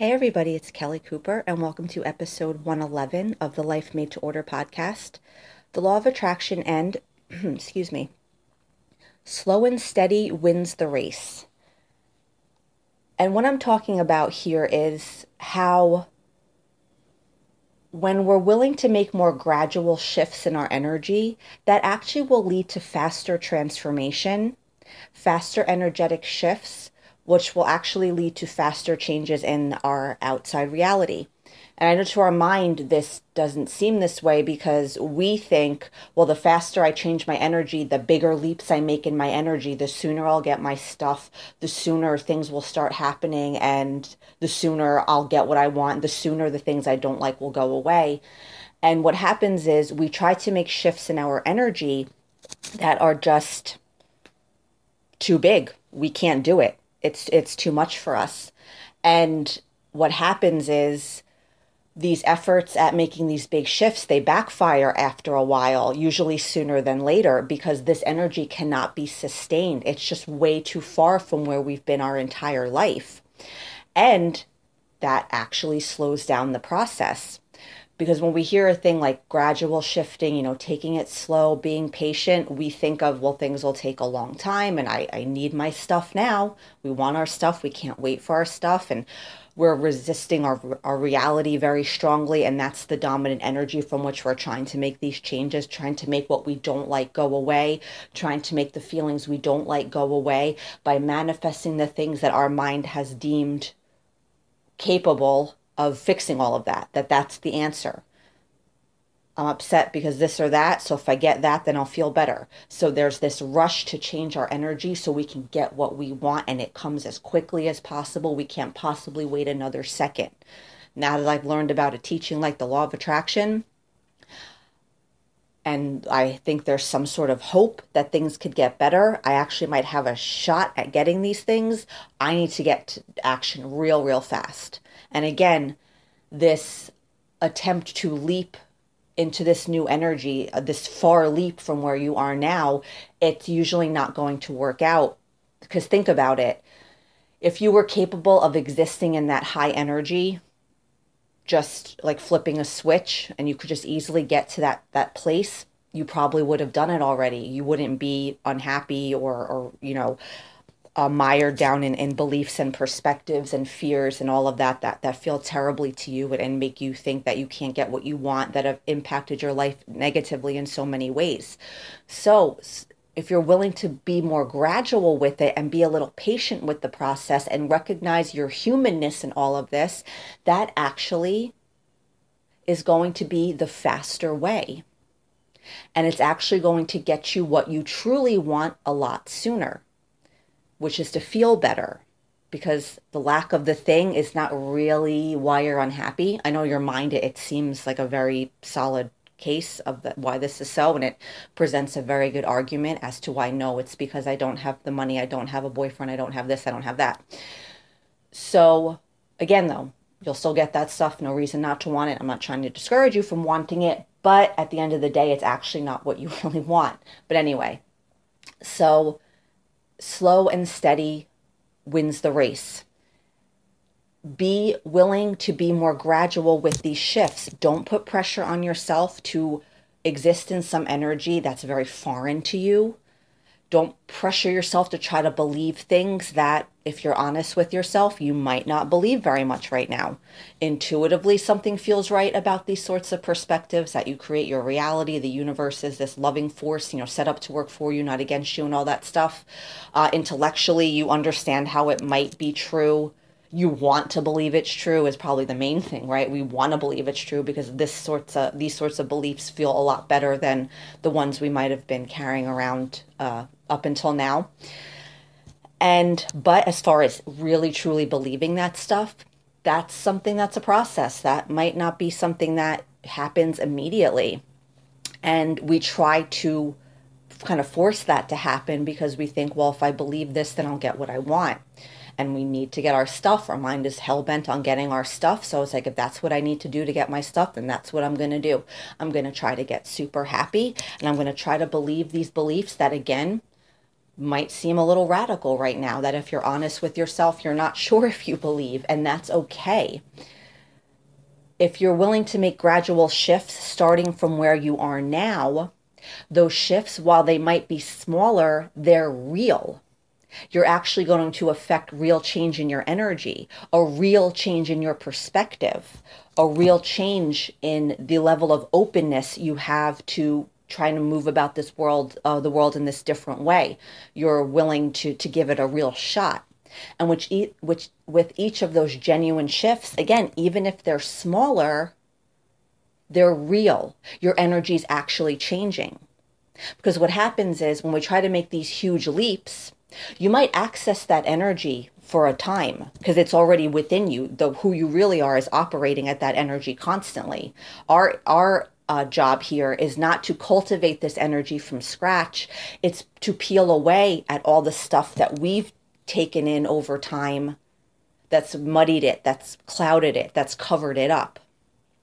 Hey, everybody, it's Kelly Cooper, and welcome to episode 111 of the Life Made to Order podcast. The law of attraction and, excuse me, slow and steady wins the race. And what I'm talking about here is how, when we're willing to make more gradual shifts in our energy, that actually will lead to faster transformation, faster energetic shifts which will actually lead to faster changes in our outside reality. And I know to our mind, this doesn't seem this way because we think, well, the faster I change my energy, the bigger leaps I make in my energy, the sooner I'll get my stuff, the sooner things will start happening, and the sooner I'll get what I want, the sooner the things I don't like will go away. And what happens is we try to make shifts in our energy that are just too big. We can't do it it's it's too much for us. And what happens is these efforts at making these big shifts they backfire after a while usually sooner than later because this energy cannot be sustained. It's just way too far from where we've been our entire life. And that actually slows down the process because when we hear a thing like gradual shifting, you know, taking it slow, being patient, we think of, well, things will take a long time and I, I need my stuff now. We want our stuff. We can't wait for our stuff. And we're resisting our, our reality very strongly. And that's the dominant energy from which we're trying to make these changes, trying to make what we don't like go away, trying to make the feelings we don't like go away by manifesting the things that our mind has deemed capable of fixing all of that, that that's the answer. I'm upset because this or that. So if I get that, then I'll feel better. So there's this rush to change our energy so we can get what we want and it comes as quickly as possible. We can't possibly wait another second. Now that I've learned about a teaching like the law of attraction, and I think there's some sort of hope that things could get better. I actually might have a shot at getting these things. I need to get to action real, real fast. And again, this attempt to leap into this new energy, uh, this far leap from where you are now, it's usually not going to work out. Because think about it if you were capable of existing in that high energy, just like flipping a switch, and you could just easily get to that, that place, you probably would have done it already. You wouldn't be unhappy or, or you know, uh, mired down in, in beliefs and perspectives and fears and all of that that that feel terribly to you and, and make you think that you can't get what you want that have impacted your life negatively in so many ways so if you're willing to be more gradual with it and be a little patient with the process and recognize your humanness in all of this that actually is going to be the faster way and it's actually going to get you what you truly want a lot sooner which is to feel better because the lack of the thing is not really why you're unhappy. I know your mind, it, seems like a very solid case of the, why this is so, and it presents a very good argument as to why no, it's because I don't have the money, I don't have a boyfriend, I don't have this, I don't have that. So, again, though, you'll still get that stuff, no reason not to want it. I'm not trying to discourage you from wanting it, but at the end of the day, it's actually not what you really want. But anyway, so slow and steady wins the race. Be willing to be more gradual with these shifts. Don't put pressure on yourself to exist in some energy that's very foreign to you. Don't pressure yourself to try to believe things that, if you're honest with yourself, you might not believe very much right now. Intuitively, something feels right about these sorts of perspectives that you create your reality. The universe is this loving force, you know, set up to work for you, not against you, and all that stuff. Uh, intellectually, you understand how it might be true you want to believe it's true is probably the main thing, right? We want to believe it's true because this sorts of these sorts of beliefs feel a lot better than the ones we might have been carrying around uh, up until now. And but as far as really truly believing that stuff, that's something that's a process. That might not be something that happens immediately. And we try to kind of force that to happen because we think, well, if I believe this, then I'll get what I want and we need to get our stuff. Our mind is hell bent on getting our stuff. So it's like, if that's what I need to do to get my stuff, then that's what I'm going to do. I'm going to try to get super happy and I'm going to try to believe these beliefs that, again, might seem a little radical right now that if you're honest with yourself, you're not sure if you believe, and that's okay. If you're willing to make gradual shifts starting from where you are now, those shifts, while they might be smaller, they're real. You're actually going to affect real change in your energy, a real change in your perspective, a real change in the level of openness you have to trying to move about this world, uh, the world in this different way. You're willing to to give it a real shot, and which e- which with each of those genuine shifts, again, even if they're smaller, they're real. Your energy's actually changing, because what happens is when we try to make these huge leaps, you might access that energy for a time because it's already within you. The who you really are is operating at that energy constantly. Our our uh, job here is not to cultivate this energy from scratch. It's to peel away at all the stuff that we've taken in over time that's muddied it, that's clouded it, that's covered it up.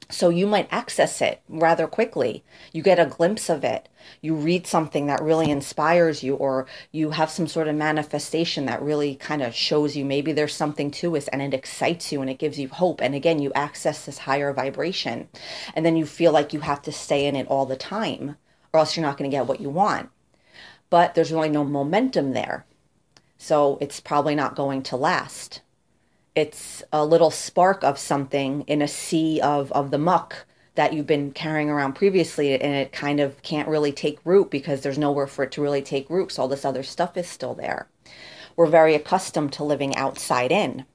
So you might access it rather quickly. You get a glimpse of it. You read something that really inspires you, or you have some sort of manifestation that really kind of shows you maybe there's something to it and it excites you and it gives you hope. And again, you access this higher vibration. And then you feel like you have to stay in it all the time, or else you're not going to get what you want. But there's really no momentum there. So it's probably not going to last it's a little spark of something in a sea of, of the muck that you've been carrying around previously and it kind of can't really take root because there's nowhere for it to really take root so all this other stuff is still there. We're very accustomed to living outside in.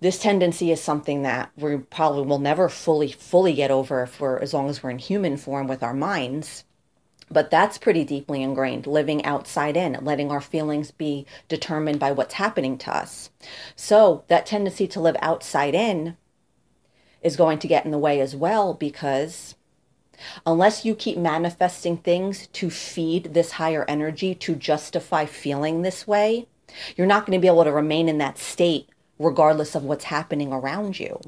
This tendency is something that we probably will never fully fully get over we're as long as we're in human form with our minds but that's pretty deeply ingrained, living outside in, letting our feelings be determined by what's happening to us. So that tendency to live outside in is going to get in the way as well because unless you keep manifesting things to feed this higher energy to justify feeling this way, you're not going to be able to remain in that state regardless of what's happening around you.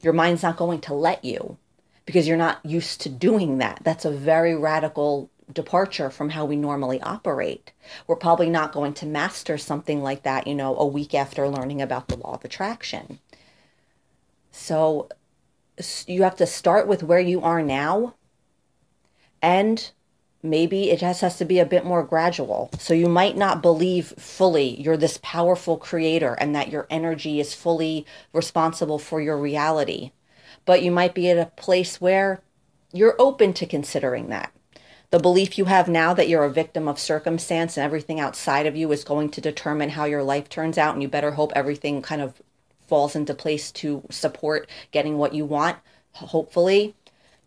Your mind's not going to let you because you're not used to doing that. That's a very radical departure from how we normally operate. We're probably not going to master something like that, you know, a week after learning about the law of attraction. So you have to start with where you are now and maybe it just has to be a bit more gradual. So you might not believe fully you're this powerful creator and that your energy is fully responsible for your reality but you might be at a place where you're open to considering that. The belief you have now that you're a victim of circumstance and everything outside of you is going to determine how your life turns out, and you better hope everything kind of falls into place to support getting what you want. Hopefully,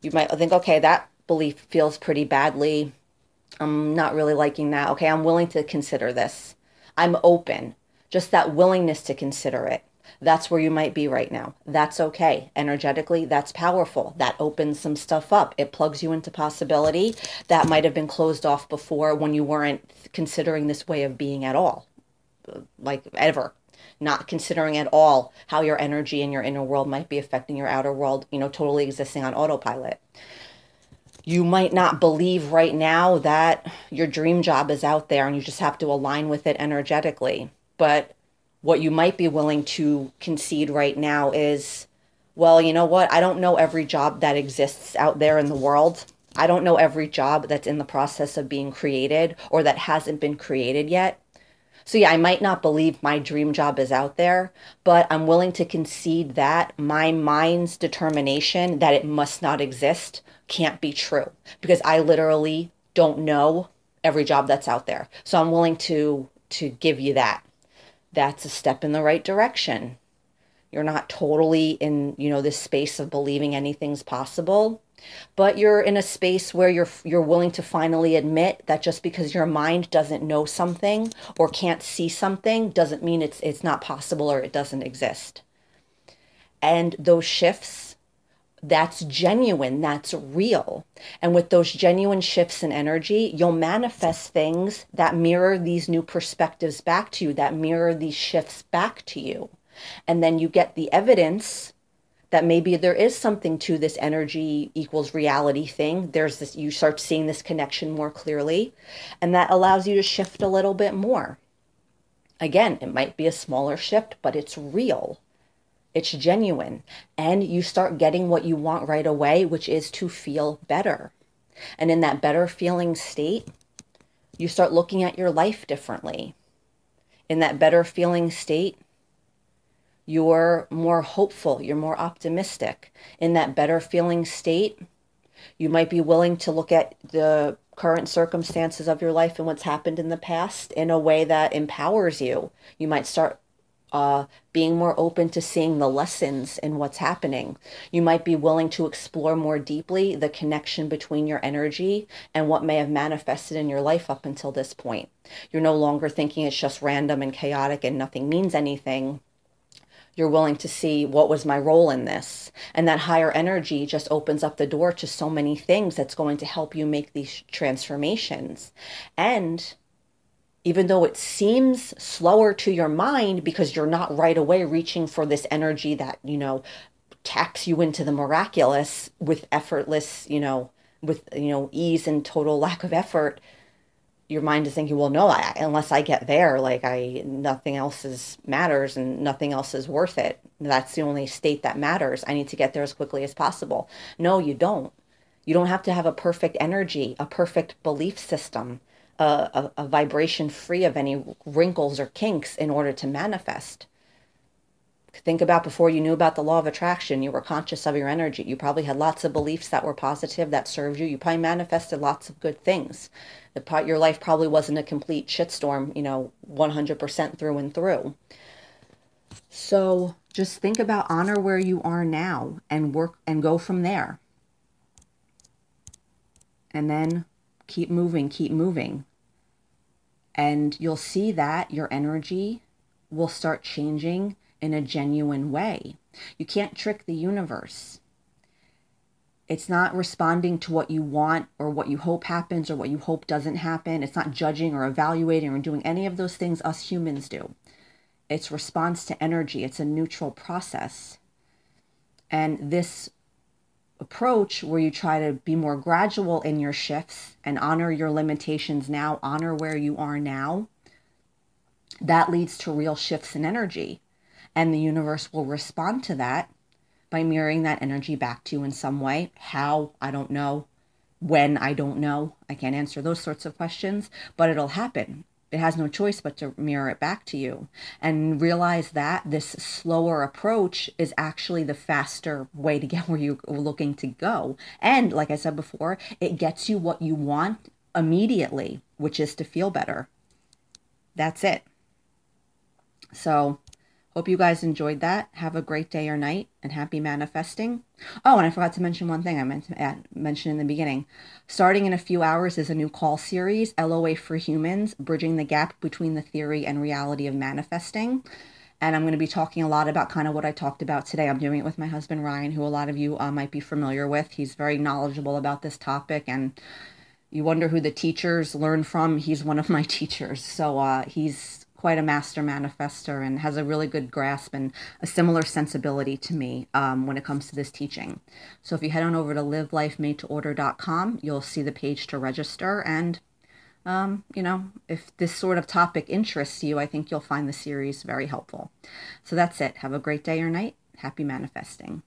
you might think, okay, that belief feels pretty badly. I'm not really liking that. Okay, I'm willing to consider this. I'm open. Just that willingness to consider it that's where you might be right now. That's okay. Energetically, that's powerful. That opens some stuff up. It plugs you into possibility that might have been closed off before when you weren't considering this way of being at all, like ever. Not considering at all how your energy and your inner world might be affecting your outer world, you know, totally existing on autopilot you might not believe right now that your dream job is out there and you just have to align with it energetically. But what you might be willing to concede right now is well, you know what? I don't know every job that exists out there in the world. I don't know every job that's in the process of being created or that hasn't been created yet. So, yeah, I might not believe my dream job is out there, but I'm willing to concede that my mind's determination that it must not exist can't be true because I literally don't know every job that's out there. So, I'm willing to to give you that that's a step in the right direction. You're not totally in, you know, this space of believing anything's possible, but you're in a space where you're you're willing to finally admit that just because your mind doesn't know something or can't see something doesn't mean it's it's not possible or it doesn't exist. And those shifts that's genuine, that's real. And with those genuine shifts in energy, you'll manifest things that mirror these new perspectives back to you, that mirror these shifts back to you. And then you get the evidence that maybe there is something to this energy equals reality thing. There's this, you start seeing this connection more clearly, and that allows you to shift a little bit more. Again, it might be a smaller shift, but it's real. It's genuine. And you start getting what you want right away, which is to feel better. And in that better feeling state, you start looking at your life differently. In that better feeling state, you're more hopeful, you're more optimistic. In that better feeling state, you might be willing to look at the current circumstances of your life and what's happened in the past in a way that empowers you. You might start uh, being more open to seeing the lessons in what's happening. You might be willing to explore more deeply the connection between your energy and what may have manifested in your life up until this point. You're no longer thinking it's just random and chaotic and nothing means anything you're willing to see what was my role in this. And that higher energy just opens up the door to so many things that's going to help you make these transformations. And even though it seems slower to your mind because you're not right away reaching for this energy that, you know, taps you into the miraculous with effortless, you know, with, you know, ease and total lack of effort, your mind is thinking, well, no, I, unless I get there, like I, nothing else is matters and nothing else is worth it. That's the only state that matters. I need to get there as quickly as possible. No, you don't. You don't have to have a perfect energy, a perfect belief system, a, a, a vibration free of any wrinkles or kinks in order to manifest. Think about before you knew about the law of attraction, you were conscious of your energy. You probably had lots of beliefs that were positive, that served you. You probably manifested lots of good things. The part your life probably wasn't a complete shitstorm, you know, 100% through and through. So just think about honor where you are now and work and go from there. And then keep moving, keep moving. And you'll see that your energy will start changing in a genuine way. You can't trick the universe. It's not responding to what you want or what you hope happens or what you hope doesn't happen. It's not judging or evaluating or doing any of those things us humans do. It's response to energy, it's a neutral process. And this approach where you try to be more gradual in your shifts and honor your limitations now, honor where you are now, that leads to real shifts in energy. And the universe will respond to that by mirroring that energy back to you in some way. How, I don't know. When, I don't know. I can't answer those sorts of questions, but it'll happen. It has no choice but to mirror it back to you and realize that this slower approach is actually the faster way to get where you're looking to go. And like I said before, it gets you what you want immediately, which is to feel better. That's it. So Hope you guys enjoyed that. Have a great day or night and happy manifesting. Oh, and I forgot to mention one thing I meant to mention in the beginning. Starting in a few hours is a new call series, LOA for Humans, Bridging the Gap Between the Theory and Reality of Manifesting. And I'm going to be talking a lot about kind of what I talked about today. I'm doing it with my husband, Ryan, who a lot of you uh, might be familiar with. He's very knowledgeable about this topic and you wonder who the teachers learn from. He's one of my teachers. So uh, he's quite a master manifester and has a really good grasp and a similar sensibility to me um, when it comes to this teaching. So if you head on over to livelifemade-to-order.com, you'll see the page to register. And, um, you know, if this sort of topic interests you, I think you'll find the series very helpful. So that's it. Have a great day or night. Happy manifesting.